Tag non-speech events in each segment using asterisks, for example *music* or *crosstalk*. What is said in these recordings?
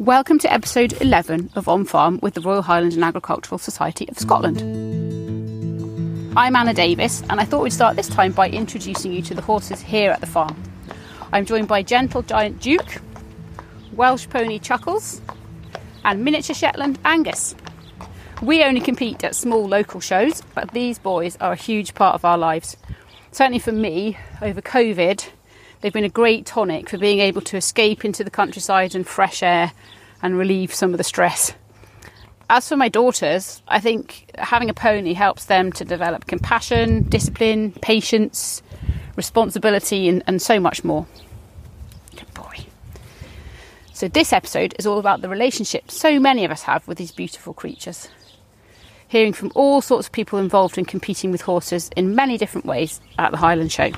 Welcome to episode 11 of On Farm with the Royal Highland and Agricultural Society of Scotland. I'm Anna Davis, and I thought we'd start this time by introducing you to the horses here at the farm. I'm joined by Gentle Giant Duke, Welsh Pony Chuckles, and Miniature Shetland Angus. We only compete at small local shows, but these boys are a huge part of our lives. Certainly for me, over COVID, they've been a great tonic for being able to escape into the countryside and fresh air and relieve some of the stress. As for my daughters, I think having a pony helps them to develop compassion, discipline, patience, responsibility, and, and so much more. Good boy. So, this episode is all about the relationship so many of us have with these beautiful creatures. Hearing from all sorts of people involved in competing with horses in many different ways at the Highland Show.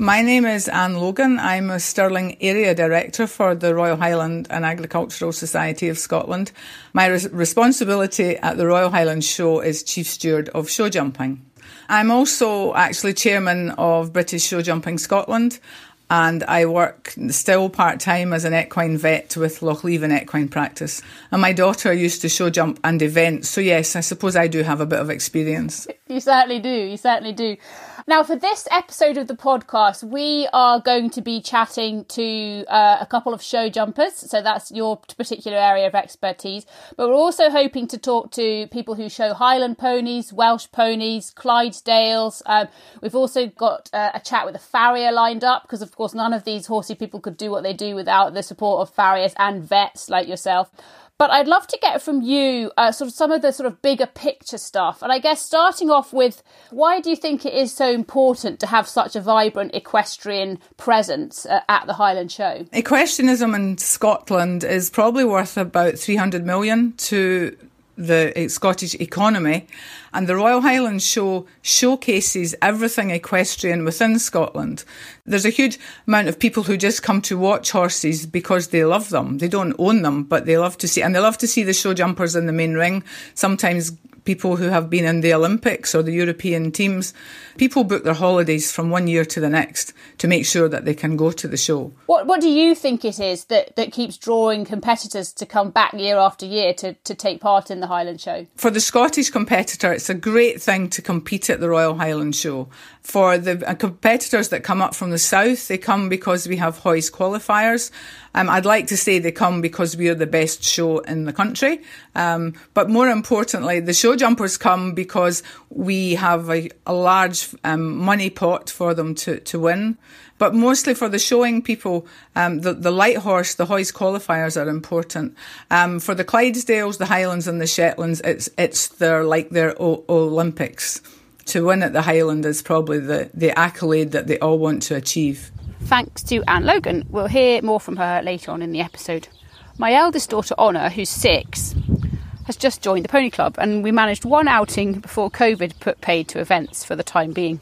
My name is Anne Logan. I'm a Stirling Area Director for the Royal Highland and Agricultural Society of Scotland. My res- responsibility at the Royal Highland Show is Chief Steward of Show Jumping. I'm also actually Chairman of British Show Jumping Scotland and I work still part time as an equine vet with Lochleven Equine Practice. And my daughter used to show jump and event, so yes, I suppose I do have a bit of experience. You certainly do, you certainly do. Now, for this episode of the podcast, we are going to be chatting to uh, a couple of show jumpers. So that's your particular area of expertise. But we're also hoping to talk to people who show Highland ponies, Welsh ponies, Clydesdales. Um, we've also got uh, a chat with a farrier lined up because, of course, none of these horsey people could do what they do without the support of farriers and vets like yourself. But I'd love to get from you uh, sort of some of the sort of bigger picture stuff. And I guess starting off with why do you think it is so important to have such a vibrant equestrian presence uh, at the Highland Show? Equestrianism in Scotland is probably worth about 300 million to the uh, Scottish economy. And the Royal Highland Show showcases everything equestrian within Scotland. There's a huge amount of people who just come to watch horses because they love them. They don't own them, but they love to see, and they love to see the show jumpers in the main ring. Sometimes people who have been in the Olympics or the European teams. People book their holidays from one year to the next to make sure that they can go to the show. What What do you think it is that, that keeps drawing competitors to come back year after year to, to take part in the Highland Show? For the Scottish competitor, it's a great thing to compete at the Royal Highland Show. For the uh, competitors that come up from the south, they come because we have Hoys qualifiers. Um, I'd like to say they come because we are the best show in the country. Um, but more importantly, the show jumpers come because we have a, a large um, money pot for them to, to win. But mostly for the showing people, um, the, the light horse, the Hoys qualifiers are important. Um, for the Clydesdales, the Highlands and the Shetlands, it's, it's their, like their o- Olympics to win at the Highland is probably the, the accolade that they all want to achieve. Thanks to Anne Logan. We'll hear more from her later on in the episode. My eldest daughter, Honor, who's six, has just joined the Pony Club, and we managed one outing before COVID put paid to events for the time being.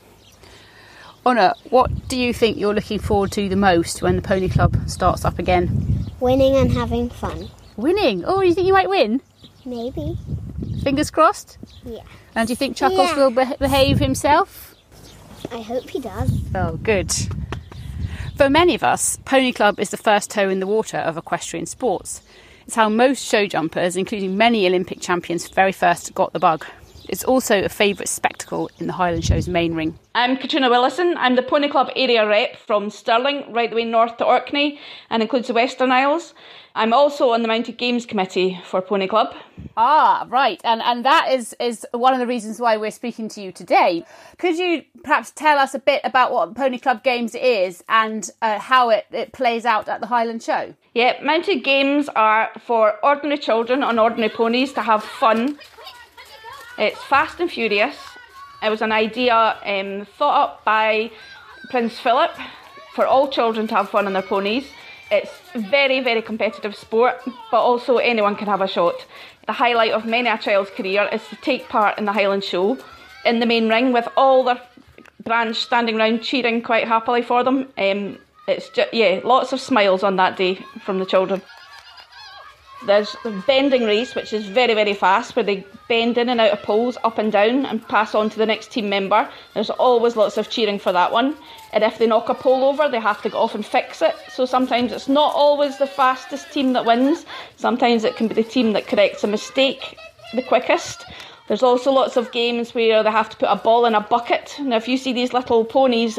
Honor, what do you think you're looking forward to the most when the Pony Club starts up again? Winning and having fun. Winning? Oh, you think you might win? Maybe. Fingers crossed? Yeah. And do you think Chuckles Yeah. will be- behave himself? I hope he does. Oh, good. For many of us, Pony Club is the first toe in the water of equestrian sports. It's how most show jumpers, including many Olympic champions, very first got the bug. It's also a favourite spectacle in the Highland Show's main ring. I'm Katrina Willison. I'm the Pony Club area rep from Stirling, right the way north to Orkney, and includes the Western Isles. I'm also on the Mounted Games Committee for Pony Club. Ah, right, and and that is is one of the reasons why we're speaking to you today. Could you perhaps tell us a bit about what Pony Club Games is and uh, how it, it plays out at the Highland Show? Yeah, Mounted Games are for ordinary children on ordinary ponies to have fun. It's fast and furious. It was an idea um, thought up by Prince Philip for all children to have fun on their ponies. It's very, very competitive sport, but also anyone can have a shot. The highlight of many a child's career is to take part in the Highland Show in the main ring with all the branch standing around cheering quite happily for them. Um, it's just, yeah, lots of smiles on that day from the children. There's the bending race, which is very, very fast, where they bend in and out of poles, up and down, and pass on to the next team member. There's always lots of cheering for that one. And if they knock a pole over, they have to go off and fix it. So sometimes it's not always the fastest team that wins. Sometimes it can be the team that corrects a mistake the quickest. There's also lots of games where they have to put a ball in a bucket. Now, if you see these little ponies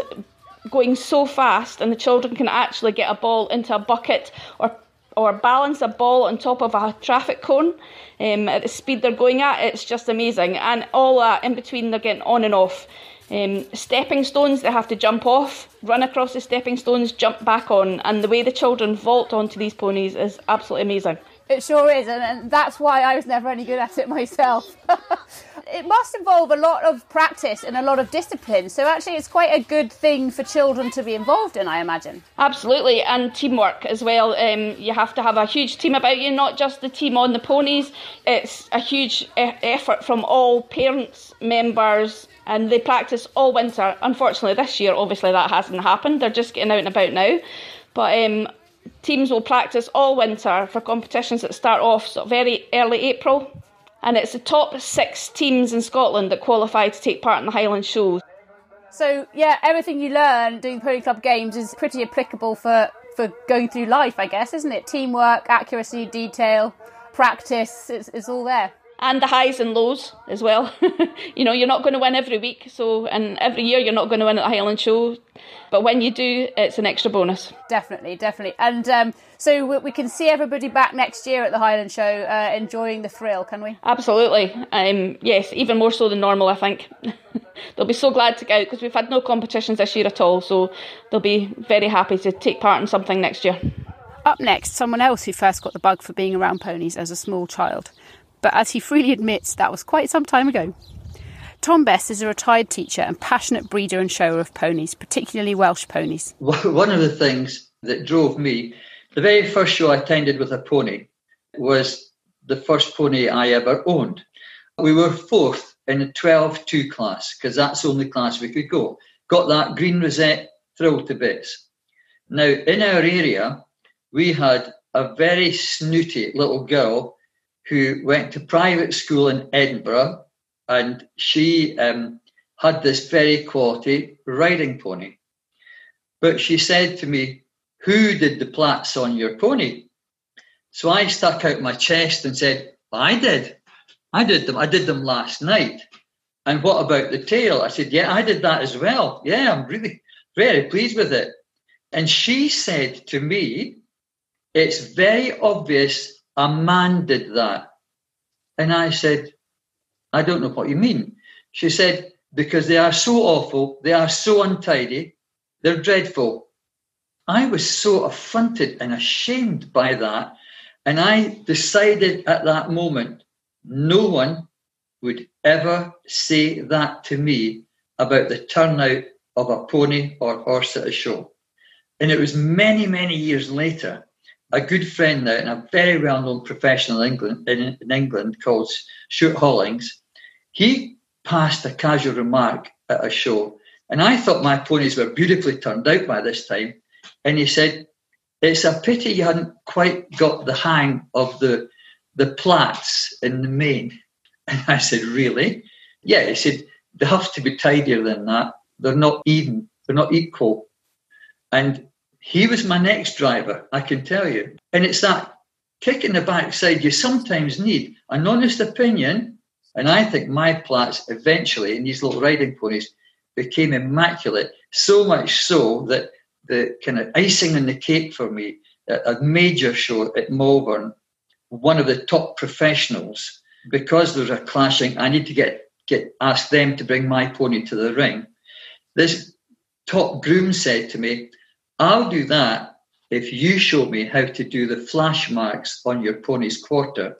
going so fast, and the children can actually get a ball into a bucket or or balance a ball on top of a traffic cone um, at the speed they're going at, it's just amazing. And all that in between, they're getting on and off. Um, stepping stones, they have to jump off, run across the stepping stones, jump back on, and the way the children vault onto these ponies is absolutely amazing. It sure is, and, and that's why I was never any good at it *laughs* myself. *laughs* it must involve a lot of practice and a lot of discipline, so actually, it's quite a good thing for children to be involved in, I imagine. Absolutely, and teamwork as well. Um, you have to have a huge team about you, not just the team on the ponies. It's a huge e- effort from all parents, members, and they practice all winter. Unfortunately, this year, obviously, that hasn't happened. They're just getting out and about now. But um, teams will practice all winter for competitions that start off so very early April. And it's the top six teams in Scotland that qualify to take part in the Highland Shows. So, yeah, everything you learn doing Pony Club games is pretty applicable for, for going through life, I guess, isn't it? Teamwork, accuracy, detail, practice, it's, it's all there and the highs and lows as well. *laughs* you know, you're not going to win every week, so and every year you're not going to win at the Highland Show, but when you do, it's an extra bonus. Definitely, definitely. And um, so we can see everybody back next year at the Highland Show, uh, enjoying the thrill, can we? Absolutely. Um, yes, even more so than normal, I think. *laughs* they'll be so glad to get out because we've had no competitions this year at all, so they'll be very happy to take part in something next year. Up next, someone else who first got the bug for being around ponies as a small child but as he freely admits, that was quite some time ago. Tom Best is a retired teacher and passionate breeder and shower of ponies, particularly Welsh ponies. One of the things that drove me, the very first show I attended with a pony was the first pony I ever owned. We were fourth in a 12 2 class because that's the only class we could go. Got that green rosette, thrilled to bits. Now, in our area, we had a very snooty little girl who went to private school in Edinburgh, and she um, had this very quality riding pony. But she said to me, Who did the plaits on your pony? So I stuck out my chest and said, I did. I did them. I did them last night. And what about the tail? I said, Yeah, I did that as well. Yeah, I'm really very pleased with it. And she said to me, It's very obvious a man did that. And I said, I don't know what you mean. She said, because they are so awful, they are so untidy, they're dreadful. I was so affronted and ashamed by that. And I decided at that moment, no one would ever say that to me about the turnout of a pony or horse at a show. And it was many, many years later a good friend now and a very well-known professional in England, in, in England called Stuart Hollings. He passed a casual remark at a show, and I thought my ponies were beautifully turned out by this time. And he said, "It's a pity you hadn't quite got the hang of the the plaits in the mane." *laughs* And I said, "Really?" Yeah. He said, "They have to be tidier than that. They're not even. They're not equal." And he was my next driver, I can tell you. And it's that kick in the backside you sometimes need an honest opinion And I think my plats eventually in these little riding ponies became immaculate, so much so that the kind of icing on the cake for me at a major show at Malvern, one of the top professionals, because there's a clashing, I need to get get ask them to bring my pony to the ring. This top groom said to me, I'll do that if you show me how to do the flash marks on your pony's quarter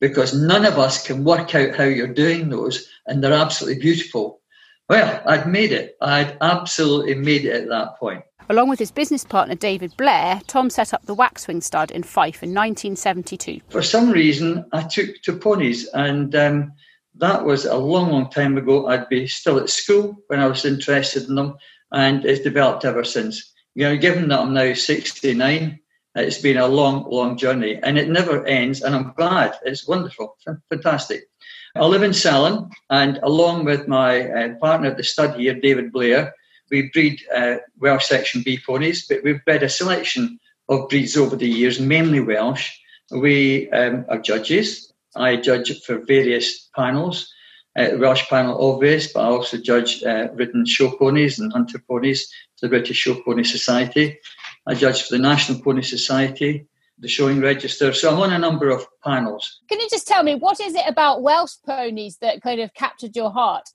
because none of us can work out how you're doing those, and they're absolutely beautiful. Well, I'd made it. I'd absolutely made it at that point. Along with his business partner David Blair, Tom set up the Waxwing Stud in Fife in 1972. For some reason, I took to ponies, and um, that was a long, long time ago. I'd be still at school when I was interested in them, and it's developed ever since. You know, given that I'm now 69, it's been a long, long journey and it never ends. And I'm glad. It's wonderful, fantastic. I live in Saline, and along with my uh, partner at the stud here, David Blair, we breed uh, Welsh Section B ponies, but we've bred a selection of breeds over the years, mainly Welsh. We um, are judges. I judge for various panels, uh, Welsh panel obvious, but I also judge uh, ridden show ponies and hunter ponies for the British Show Pony Society. I judge for the National Pony Society, the Showing Register. So I'm on a number of panels. Can you just tell me what is it about Welsh ponies that kind of captured your heart?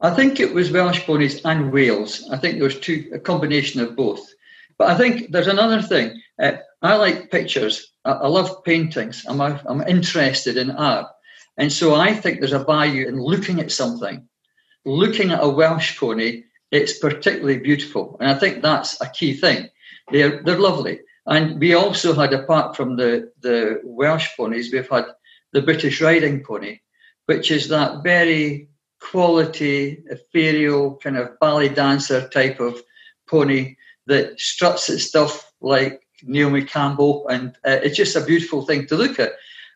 I think it was Welsh ponies and Wales. I think there was two a combination of both. But I think there's another thing. Uh, I like pictures. I, I love paintings. I'm, I'm interested in art. And so I think there's a value in looking at something. Looking at a Welsh pony, it's particularly beautiful. And I think that's a key thing. They're they're lovely. And we also had, apart from the, the Welsh ponies, we've had the British riding pony, which is that very quality, ethereal, kind of ballet dancer type of pony that struts its stuff like Naomi Campbell. And uh, it's just a beautiful thing to look at.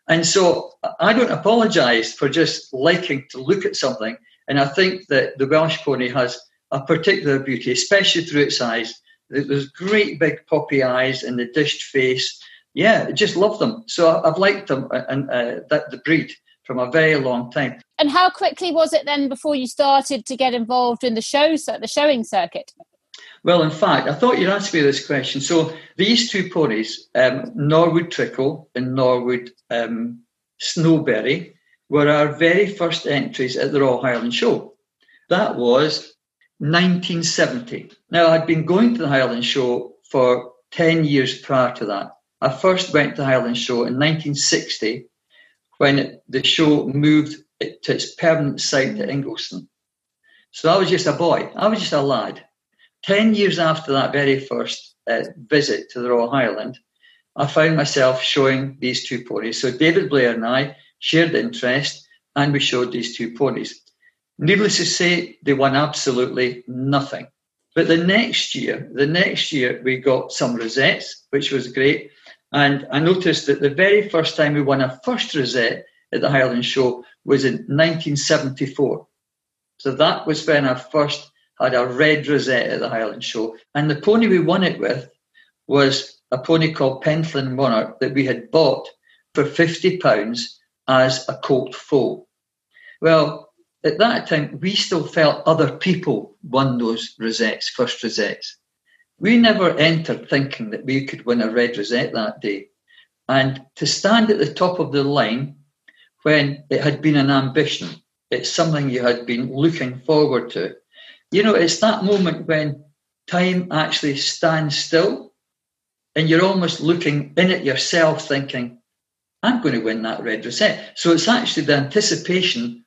And so I don't apologize for just liking to look at something. And I think that the Welsh pony has a particular beauty, especially through its eyes. There's great big poppy eyes and the dished face. Yeah, I just love them. So I've liked them and uh, that the breed from a very long time. And how quickly was it then before you started to get involved in the shows, the showing circuit? Well, in fact, I thought you'd ask me this question. So these two ponies, um, Norwood Trickle and Norwood um, Snowberry, were our very first entries at the Royal Highland Show. That was 1970. Now, I'd been going to the Highland Show for 10 years prior to that. I first went to the Highland Show in 1960 when the show moved to its permanent site at Ingliston. So I was just a boy, I was just a lad. 10 years after that very first uh, visit to the Royal Highland, I found myself showing these two ponies. So David Blair and I shared the interest and we showed these two ponies. Needless to say, they won absolutely nothing. But the next year, the next year, we got some rosettes, which was great. And I noticed that the very first time we won a first rosette at the Highland Show was in 1974. So that was when I first had a red rosette at the Highland Show. And the pony we won it with was a pony called Pentland Monarch that we had bought for £50 as a colt foal. Well, at that time, we still felt other people won those rosettes, first rosettes. We never entered thinking that we could win a red rosette that day. And to stand at the top of the line when it had been an ambition, it's something you had been looking forward to. You know, it's that moment when time actually stands still and you're almost looking in at yourself thinking, I'm going to win that red rosette. So it's actually the anticipation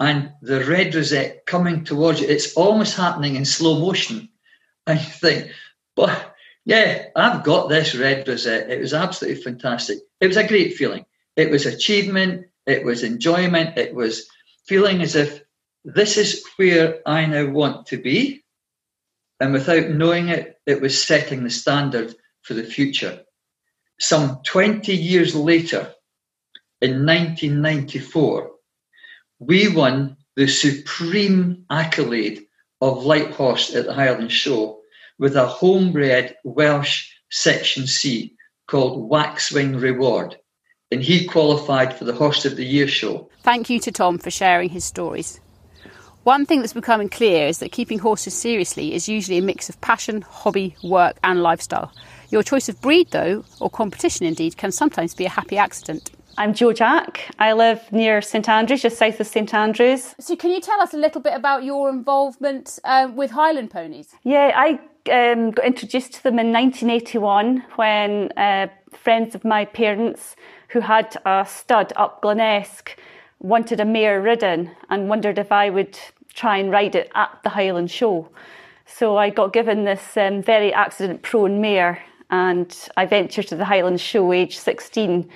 and the red rosette coming towards you. It's almost happening in slow motion. And you think, but yeah, I've got this red rosette. It was absolutely fantastic. It was a great feeling. It was achievement. It was enjoyment. It was feeling as if this is where I now want to be. And without knowing it, it was setting the standard for the future. Some 20 years later, in 1994, we won the supreme accolade of Light Horse at the Highland Show with a homebred Welsh Section C called Waxwing Reward. and he qualified for the Horse of the Year show. Thank you to Tom for sharing his stories. One thing that's becoming clear is that keeping horses seriously is usually a mix of passion, hobby, work, and lifestyle. Your choice of breed, though, or competition indeed, can sometimes be a happy accident. I'm Jo Jack. I live near St Andrews, just south of St Andrews. So, can you tell us a little bit about your involvement um, with Highland ponies? Yeah, I um, got introduced to them in 1981 when uh, friends of my parents who had a stud up Glenesk wanted a mare ridden and wondered if I would try and ride it at the Highland Show. So I got given this um, very accident prone mare and I ventured to the Highland Show age 16.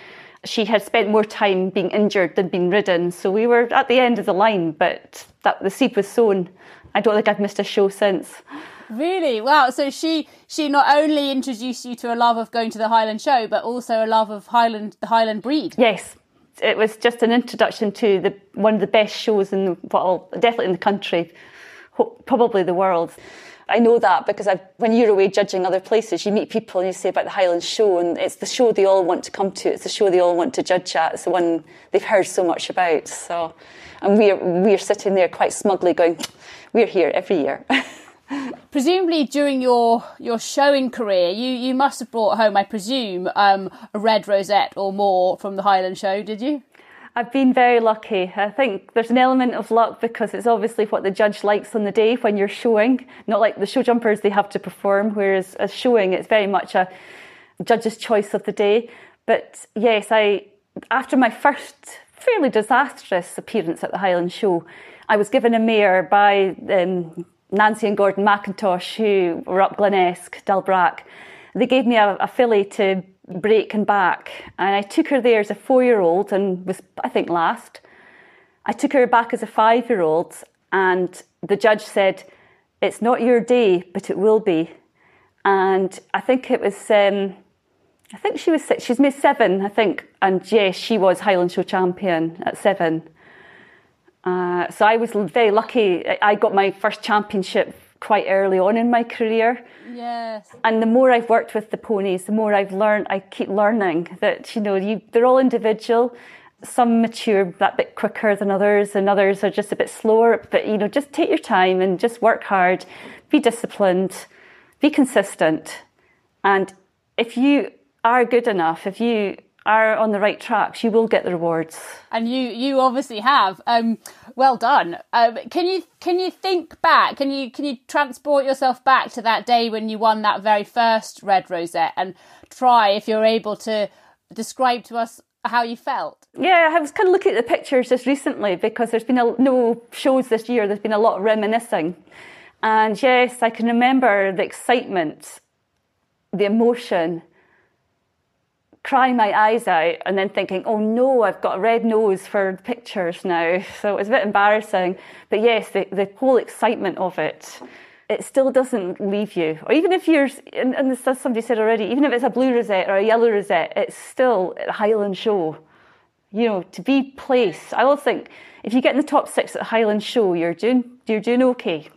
She had spent more time being injured than being ridden, so we were at the end of the line, but that, the seed was sown. I don't think I've missed a show since. Really? Wow. So she she not only introduced you to a love of going to the Highland Show, but also a love of Highland the Highland breed. Yes, it was just an introduction to the one of the best shows in the, well, definitely in the country, probably the world. I know that because I've, when you're away judging other places, you meet people and you say about the Highland Show, and it's the show they all want to come to. It's the show they all want to judge at. It's the one they've heard so much about. So, and we're we're sitting there quite smugly going, "We're here every year." *laughs* Presumably, during your your showing career, you, you must have brought home, I presume, um, a red rosette or more from the Highland Show, did you? I've been very lucky. I think there's an element of luck because it's obviously what the judge likes on the day when you're showing. Not like the show jumpers, they have to perform, whereas as showing, it's very much a judge's choice of the day. But yes, I after my first fairly disastrous appearance at the Highland Show, I was given a mare by um, Nancy and Gordon McIntosh, who were up Glenesk, Dalbrack, they gave me a, a filly to break and back. And I took her there as a four year old and was, I think, last. I took her back as a five year old, and the judge said, It's not your day, but it will be. And I think it was, um, I think she was six, she's made seven, I think. And yes, she was Highland Show champion at seven. Uh, so I was very lucky. I got my first championship quite early on in my career. Yes. And the more I've worked with the ponies, the more I've learned. I keep learning that you know you, they're all individual. Some mature that bit quicker than others, and others are just a bit slower. But you know, just take your time and just work hard, be disciplined, be consistent, and if you are good enough, if you are on the right tracks, you will get the rewards. And you, you obviously have. Um, well done. Um, can you can you think back? Can you can you transport yourself back to that day when you won that very first red rosette and try, if you're able to, describe to us how you felt? Yeah, I was kind of looking at the pictures just recently because there's been a, no shows this year. There's been a lot of reminiscing, and yes, I can remember the excitement, the emotion crying my eyes out and then thinking, oh no, I've got a red nose for pictures now. *laughs* So it was a bit embarrassing. But yes, the, the whole excitement of it, it still doesn't leave you. Or even if you're, and, and as somebody said already, even if it's a blue rosette or a yellow rosette, it's still a Highland show. You know, to be placed. I always think if you get in the top six at Highland show, you're doing, you're doing okay.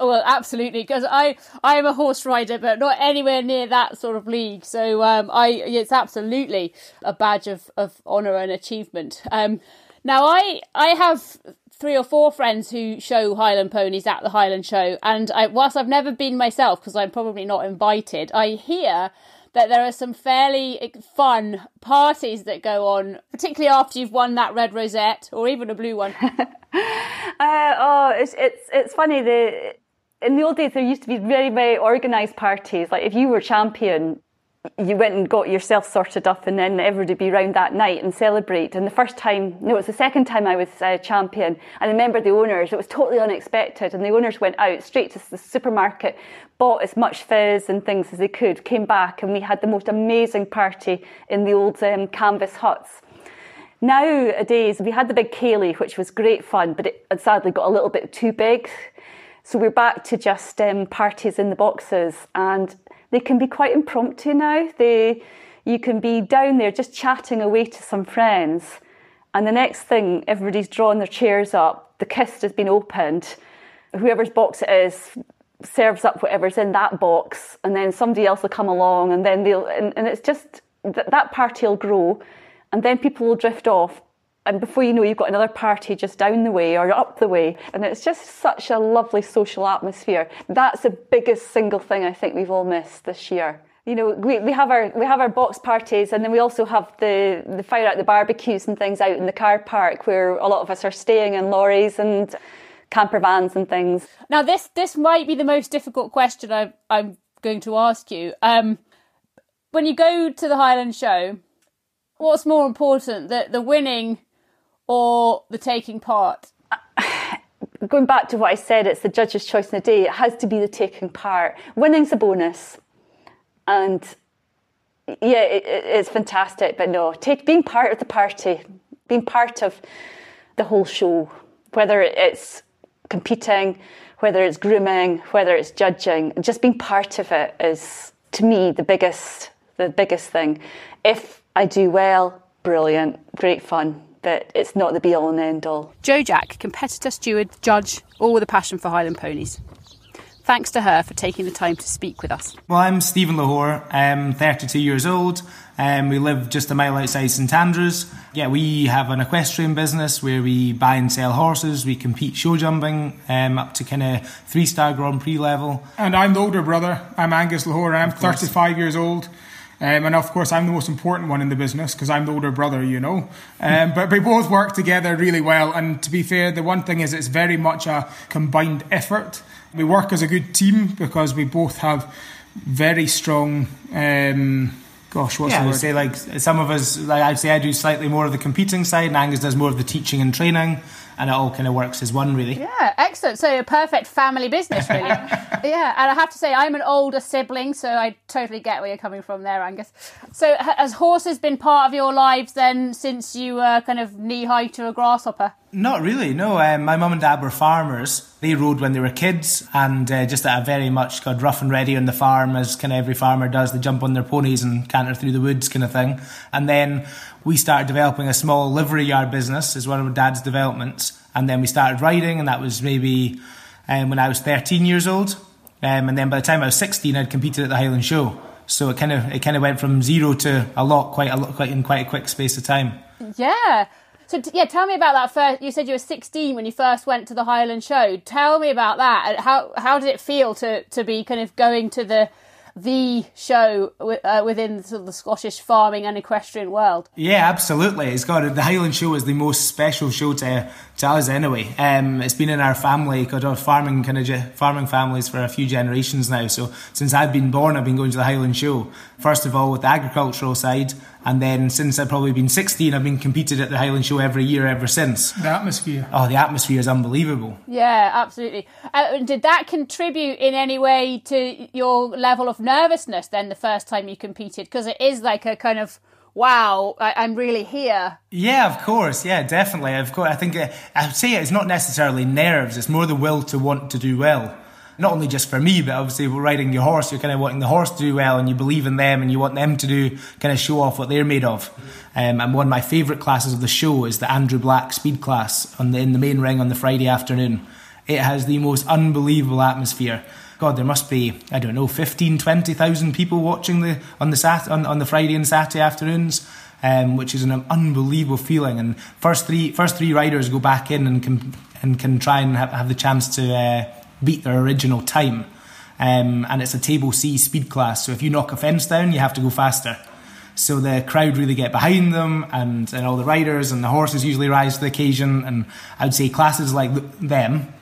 Well, absolutely, because I I am a horse rider, but not anywhere near that sort of league. So um, I it's absolutely a badge of, of honour and achievement. Um, now I I have three or four friends who show Highland ponies at the Highland Show, and I, whilst I've never been myself because I'm probably not invited, I hear that there are some fairly fun parties that go on, particularly after you've won that red rosette or even a blue one. *laughs* uh, oh, it's it's it's funny the in the old days, there used to be very, very organised parties. Like if you were champion, you went and got yourself sorted up, and then everybody be round that night and celebrate. And the first time, no, it was the second time I was uh, champion. I remember the owners. It was totally unexpected, and the owners went out straight to the supermarket, bought as much fizz and things as they could, came back, and we had the most amazing party in the old um, canvas huts. Nowadays, we had the big ceilidh, which was great fun, but it sadly got a little bit too big. So we're back to just um, parties in the boxes, and they can be quite impromptu now. They, you can be down there just chatting away to some friends, and the next thing, everybody's drawn their chairs up, the kist has been opened, whoever's box it is serves up whatever's in that box, and then somebody else will come along, and then they'll, and, and it's just that party will grow and then people will drift off. And before you know, you've got another party just down the way or up the way. And it's just such a lovely social atmosphere. That's the biggest single thing I think we've all missed this year you know, we, we have our we have our box parties, and then we also have the the fire out the barbecues and things out in the car park where a lot of us are staying in lorries and camper vans and things. Now, this this might be the most difficult question I, I'm going to ask you. Um, when you go to the Highland Show, what's more important, the the winning or the taking part? Going back to what I said, it's the judge's choice in the day. It has to be the taking part. Winning's a bonus and yeah, it, it's fantastic. But no, take being part of the party, being part of the whole show, whether it's competing, whether it's grooming, whether it's judging, just being part of it is to me the biggest the biggest thing. If I do well, brilliant, great fun. But it's not the be all and end all. Jo Jack, competitor, steward, judge, all with a passion for Highland ponies. Thanks to her for taking the time to speak with us. Well, I'm Stephen Lahore. I'm 32 years old. Um, we live just a mile outside St Andrews. Yeah, we have an equestrian business where we buy and sell horses. We compete show jumping um, up to kind of three star Grand Prix level. And I'm the older brother. I'm Angus Lahore. I'm 35 years old. Um, and of course, I'm the most important one in the business because I'm the older brother, you know. Um, but we both work together really well. And to be fair, the one thing is it's very much a combined effort. We work as a good team because we both have very strong. Um, gosh, what's yeah, the I word? would say like some of us, like I'd say I do slightly more of the competing side, and Angus does more of the teaching and training, and it all kind of works as one, really. Yeah, excellent. So a perfect family business, really. *laughs* yeah, and I have to say I'm an older sibling, so I totally get where you're coming from there, Angus. So has horses been part of your lives then since you were kind of knee high to a grasshopper? Not really, no. Um, my mum and dad were farmers. They rode when they were kids, and uh, just at a very much got rough and ready on the farm, as kind of every farmer does. They jump on their ponies and canter through the woods, kind of thing. And then we started developing a small livery yard business as one of dad's developments. And then we started riding, and that was maybe um, when I was 13 years old. Um, and then by the time I was 16, I'd competed at the Highland Show. So it kind of it kind of went from zero to a lot, quite a lot, quite in quite a quick space of time. Yeah. So t- yeah, tell me about that first. You said you were 16 when you first went to the Highland Show. Tell me about that. How how did it feel to to be kind of going to the the show uh, within sort of the Scottish farming and equestrian world? Yeah, absolutely. It's got the Highland Show is the most special show to, to us anyway. Um, it's been in our family, got our farming kind of ge- farming families for a few generations now. So since I've been born, I've been going to the Highland Show. First of all with the agricultural side, and then since I've probably been 16, I've been competed at the Highland Show every year ever since. The atmosphere. Oh, the atmosphere is unbelievable. Yeah, absolutely. Uh, did that contribute in any way to your level of nervousness then the first time you competed? Because it is like a kind of wow, I, am really here. Yeah, of course. Yeah, definitely. Of course, I think uh, I say it's not necessarily nerves. It's more the will to want to do well. Not only just for me, but obviously riding your horse. You're kind of wanting the horse to do well, and you believe in them, and you want them to do kind of show off what they're made of. Um, and one of my favourite classes of the show is the Andrew Black Speed class on the in the main ring on the Friday afternoon. It has the most unbelievable atmosphere. God, there must be, I don't know, 15, 20,000 people watching the on the sat on, on the Friday and Saturday afternoons. Um, which is an unbelievable feeling. And first three first three riders go back in and can and can try and have, have the chance to uh, beat their original time. Um, and it's a table C speed class, so if you knock a fence down, you have to go faster. So the crowd really get behind them, and, and all the riders and the horses usually rise to the occasion. And I would say classes like them,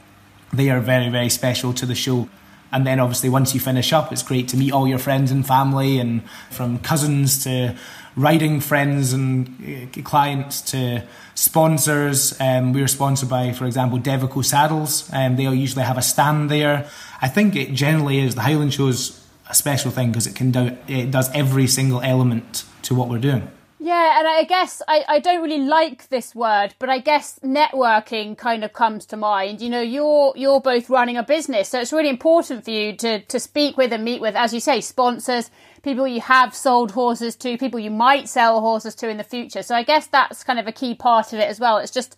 they are very very special to the show. And then obviously once you finish up, it's great to meet all your friends and family, and from cousins to riding friends and uh, clients to sponsors. Um, we are sponsored by, for example, Devoucoux Saddles. Um, they'll usually have a stand there. I think it generally is the Highland Show's a special thing because it can do it does every single element to what we're doing. Yeah, and I guess I, I don't really like this word, but I guess networking kind of comes to mind. You know, you're you're both running a business, so it's really important for you to to speak with and meet with, as you say, sponsors, people you have sold horses to, people you might sell horses to in the future. So I guess that's kind of a key part of it as well. It's just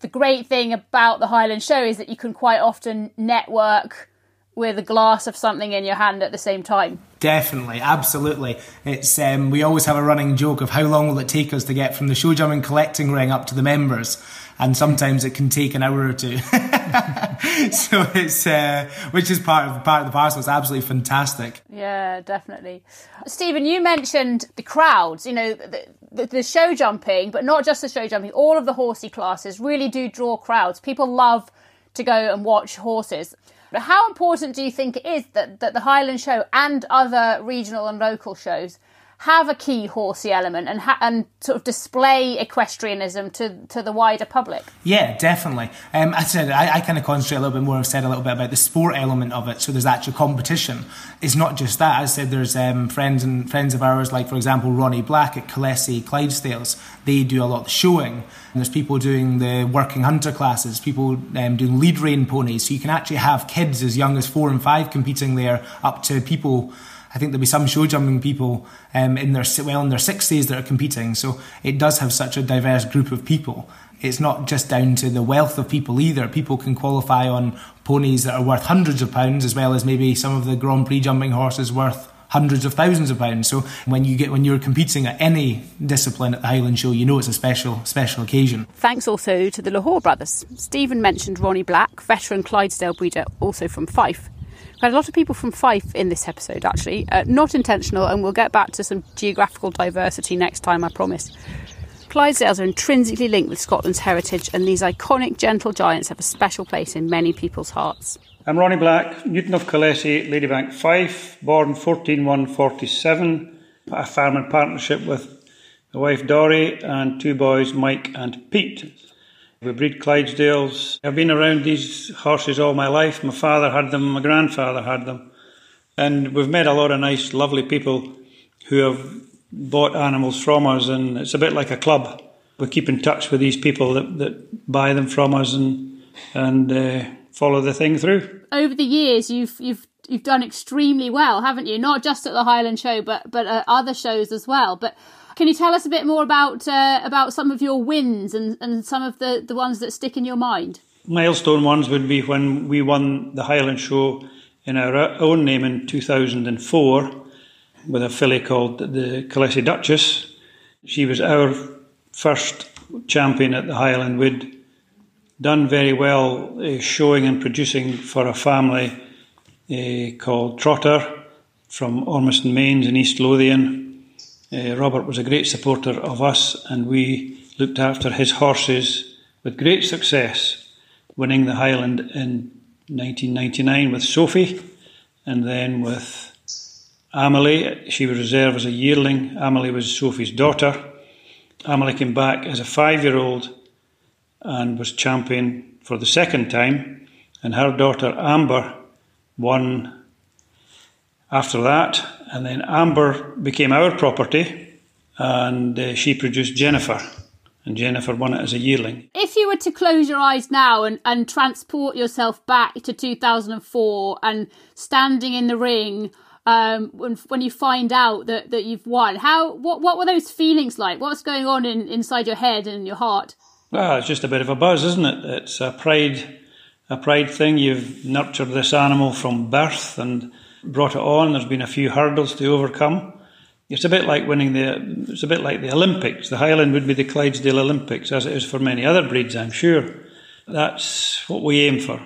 the great thing about the Highland Show is that you can quite often network with a glass of something in your hand at the same time. Definitely, absolutely. It's um, we always have a running joke of how long will it take us to get from the show jumping collecting ring up to the members, and sometimes it can take an hour or two. *laughs* so it's uh, which is part of part of the parcel. It's absolutely fantastic. Yeah, definitely. Stephen, you mentioned the crowds. You know, the, the, the show jumping, but not just the show jumping. All of the horsey classes really do draw crowds. People love to go and watch horses. But how important do you think it is that, that the Highland Show and other regional and local shows have a key horsey element and ha- and sort of display equestrianism to, to the wider public? Yeah, definitely. Um, I said I, I kind of concentrate a little bit more. I've said a little bit about the sport element of it. So there's actual competition. It's not just that. I said there's um, friends and friends of ours, like for example Ronnie Black at Collessie Clydesdales. They do a lot of showing. And there's people doing the working hunter classes, people um, doing lead rein ponies. So you can actually have kids as young as four and five competing there, up to people I think there'll be some show jumping people um, in their well in their sixties that are competing. So it does have such a diverse group of people. It's not just down to the wealth of people either. People can qualify on ponies that are worth hundreds of pounds, as well as maybe some of the Grand Prix jumping horses worth hundreds of thousands of pounds. So when you get when you're competing at any discipline at the Highland Show, you know it's a special special occasion. Thanks also to the Lahore brothers. Stephen mentioned Ronnie Black, veteran Clydesdale breeder, also from Fife. Had a lot of people from Fife in this episode, actually. Uh, not intentional, and we'll get back to some geographical diversity next time, I promise. Clydesdales are intrinsically linked with Scotland's heritage, and these iconic gentle giants have a special place in many people's hearts. I'm Ronnie Black, Newton of Collessie, Ladybank Fife, born 14147. A farm in partnership with my wife Dory and two boys, Mike and Pete. We breed Clydesdales. I've been around these horses all my life. My father had them, my grandfather had them. And we've met a lot of nice, lovely people who have bought animals from us, and it's a bit like a club. We keep in touch with these people that, that buy them from us and, and uh, follow the thing through. Over the years, you've, you've you've done extremely well, haven't you? Not just at the Highland Show, but but uh, other shows as well. But can you tell us a bit more about uh, about some of your wins and, and some of the, the ones that stick in your mind? Milestone ones would be when we won the Highland Show in our own name in 2004 with a filly called the Collessie Duchess. She was our first champion at the Highland. We'd done very well uh, showing and producing for a family uh, called Trotter from Ormiston Mains in East Lothian uh, Robert was a great supporter of us, and we looked after his horses with great success, winning the Highland in 1999 with Sophie, and then with Amelie. She was reserved as a yearling. Amelie was Sophie's daughter. Amelie came back as a five year old and was champion for the second time, and her daughter Amber won after that, and then Amber became our property, and uh, she produced Jennifer, and Jennifer won it as a yearling. If you were to close your eyes now and, and transport yourself back to 2004 and standing in the ring um, when, when you find out that, that you've won, how what what were those feelings like? What's going on in, inside your head and your heart? Well, it's just a bit of a buzz, isn't it? It's a pride, a pride thing. You've nurtured this animal from birth and brought it on. There's been a few hurdles to overcome. It's a bit like winning the. It's a bit like the Olympics. The Highland would be the Clydesdale Olympics, as it is for many other breeds, I'm sure. That's what we aim for.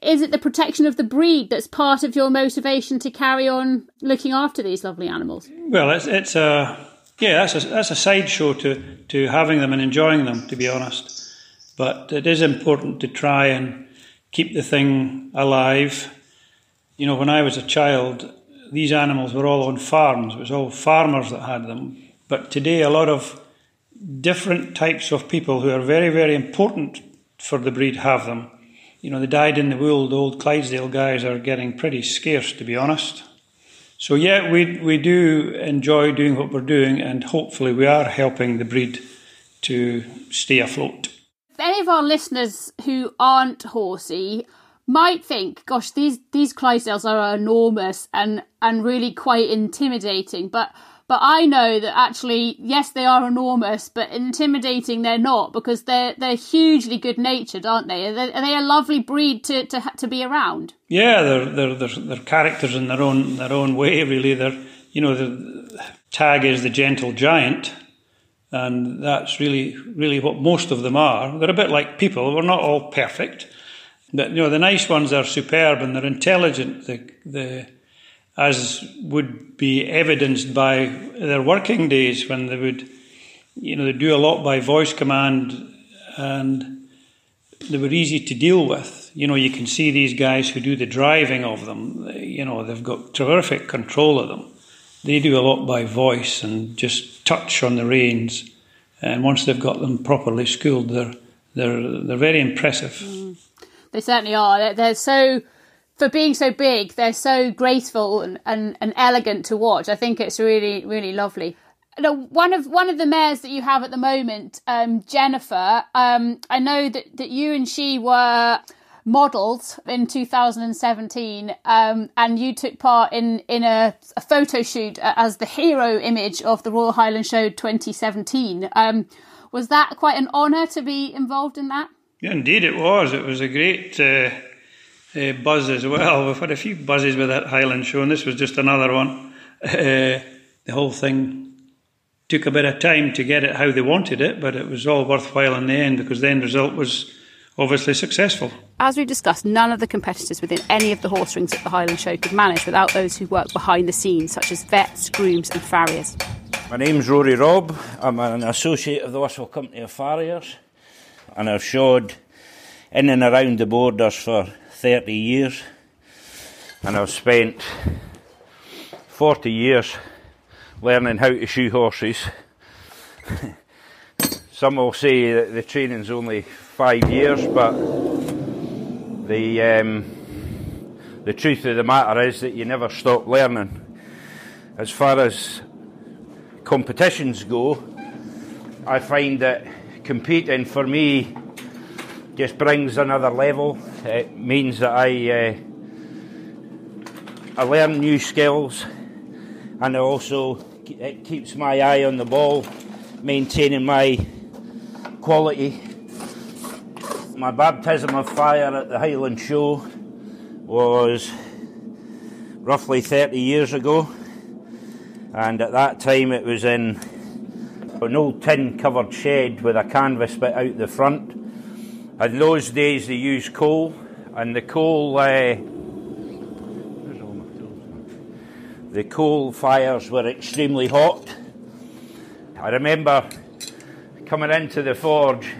Is it the protection of the breed that's part of your motivation to carry on looking after these lovely animals? Well, it's it's a yeah, that's a that's a sideshow to to having them and enjoying them, to be honest. But it is important to try and keep the thing alive you know, when I was a child, these animals were all on farms. It was all farmers that had them. But today, a lot of different types of people who are very, very important for the breed have them. You know, the dyed in the wool, the old Clydesdale guys are getting pretty scarce, to be honest. So, yeah, we, we do enjoy doing what we're doing, and hopefully, we are helping the breed to stay afloat. Any of our listeners who aren't horsey might think, gosh, these these Clydesdales are enormous and and really quite intimidating. But But I know that actually, yes, they are enormous, but intimidating they're not because they're they're hugely good natured, aren't they? Are they, are they a lovely breed to, to to be around? Yeah, they're, they're they're they're characters in their own their own way. Really, they're you know the tag is the gentle giant, and that's really really what most of them are. They're a bit like people. We're not all perfect, but you know the nice ones are superb and they're intelligent. The the as would be evidenced by their working days when they would, you know, they do a lot by voice command and they were easy to deal with. You know, you can see these guys who do the driving of them, you know, they've got terrific control of them. They do a lot by voice and just touch on the reins. And once they've got them properly schooled, they're, they're, they're very impressive. Mm. They certainly are. They're, they're so for being so big, they're so graceful and, and, and elegant to watch. I think it's really, really lovely. Now, one of one of the mares that you have at the moment, um, Jennifer. Um, I know that, that you and she were modelled in 2017, um, and you took part in in a, a, photo shoot as the hero image of the Royal Highland Show 2017. Um, was that quite an honour to be involved in that? Yeah, indeed, it was. It was a great. Uh uh, buzz as well. *laughs* We've had a few buzzes with that Highland show, and this was just another one. Uh, the whole thing took a bit of time to get it how they wanted it, but it was all worthwhile in the end because the end result was obviously successful. As we discussed, none of the competitors within any of the horse rings at the Highland Show could manage without those who work behind the scenes, such as vets, grooms, and farriers. My name's Rory Robb. I'm an associate of the Worshipful Company of Farriers, and I've shod in and around the borders for 30 years, and I've spent 40 years learning how to shoe horses. *laughs* Some will say that the training's only five years, but the um, the truth of the matter is that you never stop learning. As far as competitions go, I find that competing for me just brings another level. It means that I uh, I learn new skills, and it also it keeps my eye on the ball, maintaining my quality. My baptism of fire at the Highland Show was roughly 30 years ago, and at that time it was in an old tin covered shed with a canvas bit out the front in those days, they used coal, and the coal, uh, the coal fires were extremely hot. I remember coming into the forge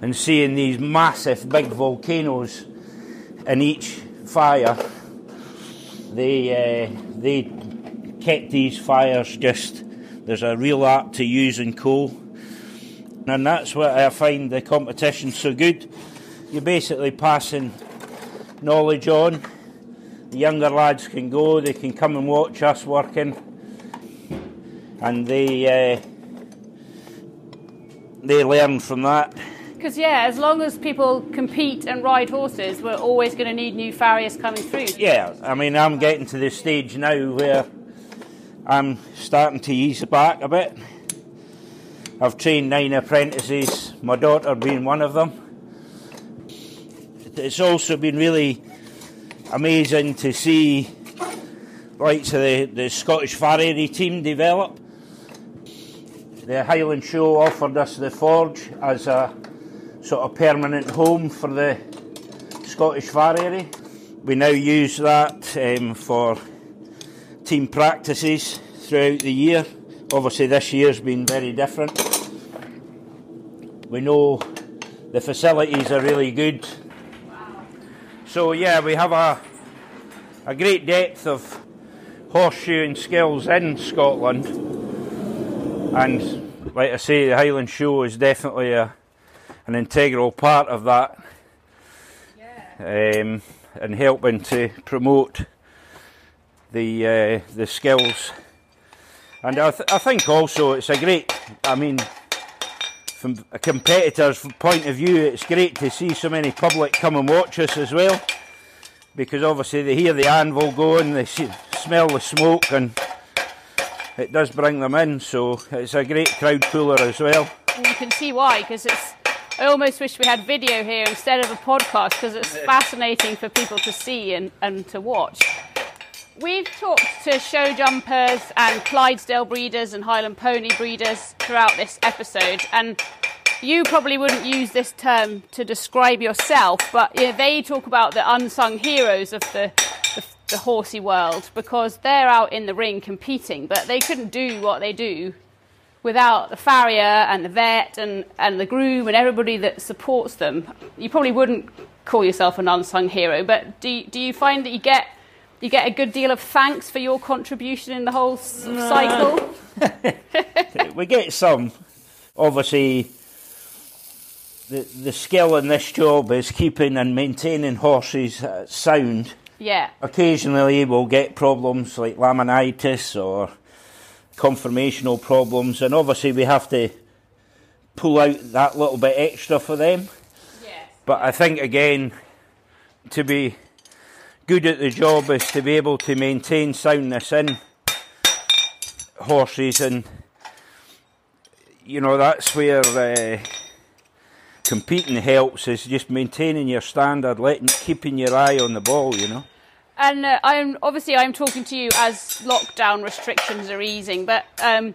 and seeing these massive big volcanoes in each fire. They uh, they kept these fires just. There's a real art to using coal and that's what I find the competition so good. You're basically passing knowledge on. The younger lads can go, they can come and watch us working, and they uh, they learn from that. Because yeah, as long as people compete and ride horses, we're always going to need new farriers coming through. Yeah, I mean, I'm getting to the stage now where I'm starting to ease back a bit. I've trained nine apprentices, my daughter being one of them. It's also been really amazing to see like to the, the Scottish Farriery team develop. The Highland Show offered us the Forge as a sort of permanent home for the Scottish Farriery. We now use that um, for team practices throughout the year. Obviously, this year's been very different. We know the facilities are really good. So, yeah, we have a, a great depth of horseshoeing skills in Scotland. And, like I say, the Highland Show is definitely a, an integral part of that. Um, and helping to promote the uh, the skills and I, th- I think also it's a great, I mean, from a competitor's point of view, it's great to see so many public come and watch us as well. Because obviously they hear the anvil going, they see, smell the smoke, and it does bring them in. So it's a great crowd puller as well. And you can see why, because it's. I almost wish we had video here instead of a podcast because it's fascinating for people to see and, and to watch. We've talked to show jumpers and Clydesdale breeders and Highland pony breeders throughout this episode, and you probably wouldn't use this term to describe yourself, but you know, they talk about the unsung heroes of the, the, the horsey world because they're out in the ring competing, but they couldn't do what they do without the farrier and the vet and, and the groom and everybody that supports them. You probably wouldn't call yourself an unsung hero, but do do you find that you get you get a good deal of thanks for your contribution in the whole s- cycle? *laughs* we get some. Obviously, the the skill in this job is keeping and maintaining horses uh, sound. Yeah. Occasionally, we'll get problems like laminitis or conformational problems, and obviously, we have to pull out that little bit extra for them. Yes. But I think again, to be good at the job is to be able to maintain soundness in horses, and you know that's where uh, competing helps is just maintaining your standard, letting keeping your eye on the ball. You know. And uh, I'm obviously I'm talking to you as lockdown restrictions are easing, but um,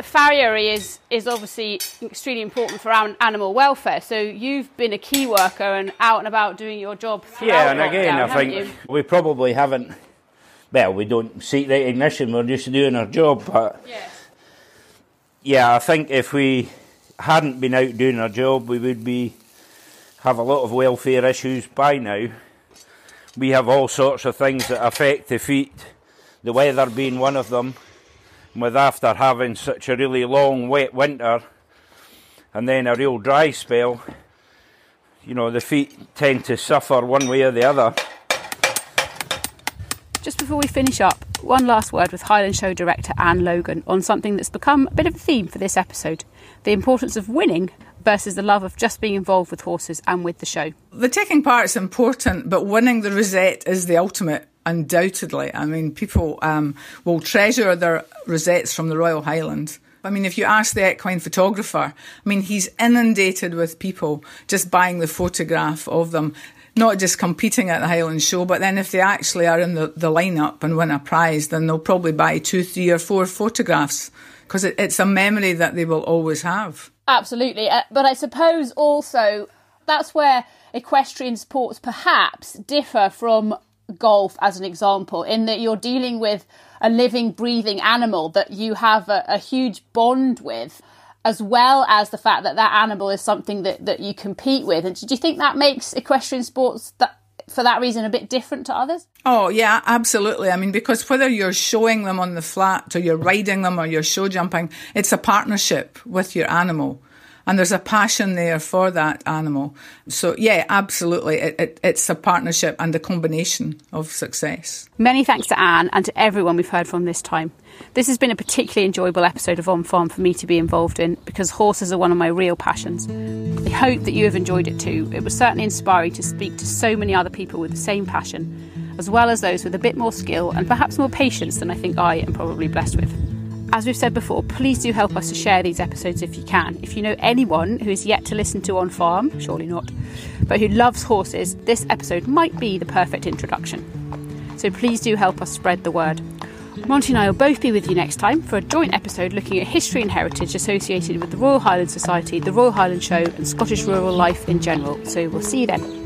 farriery is is obviously extremely important for animal welfare. So you've been a key worker and out and about doing your job throughout Yeah, and lockdown, again, I think you? we probably haven't. Well, we don't seek recognition. We're just doing our job. But yeah, I think if we hadn't been out doing our job, we would be have a lot of welfare issues by now. We have all sorts of things that affect the feet. The weather being one of them. With after having such a really long wet winter, and then a real dry spell, you know the feet tend to suffer one way or the other. Just before we finish up, one last word with Highland Show director Anne Logan on something that's become a bit of a theme for this episode the importance of winning versus the love of just being involved with horses and with the show. The taking part's important, but winning the Rosette is the ultimate, undoubtedly. I mean, people um, will treasure their Rosettes from the Royal Highland. I mean, if you ask the equine photographer, I mean, he's inundated with people just buying the photograph of them, not just competing at the Highland Show, but then if they actually are in the, the lineup and win a prize, then they'll probably buy two, three, or four photographs because it, it's a memory that they will always have. Absolutely. Uh, but I suppose also that's where equestrian sports perhaps differ from golf, as an example, in that you're dealing with a living, breathing animal that you have a, a huge bond with. As well as the fact that that animal is something that, that you compete with. And do you think that makes equestrian sports that, for that reason a bit different to others? Oh, yeah, absolutely. I mean, because whether you're showing them on the flat or you're riding them or you're show jumping, it's a partnership with your animal. And there's a passion there for that animal. So, yeah, absolutely. It, it, it's a partnership and a combination of success. Many thanks to Anne and to everyone we've heard from this time. This has been a particularly enjoyable episode of On Farm for me to be involved in because horses are one of my real passions. I hope that you have enjoyed it too. It was certainly inspiring to speak to so many other people with the same passion, as well as those with a bit more skill and perhaps more patience than I think I am probably blessed with. As we've said before, please do help us to share these episodes if you can. If you know anyone who is yet to listen to On Farm, surely not, but who loves horses, this episode might be the perfect introduction. So please do help us spread the word. Monty and I will both be with you next time for a joint episode looking at history and heritage associated with the Royal Highland Society, the Royal Highland Show, and Scottish rural life in general. So we'll see you then.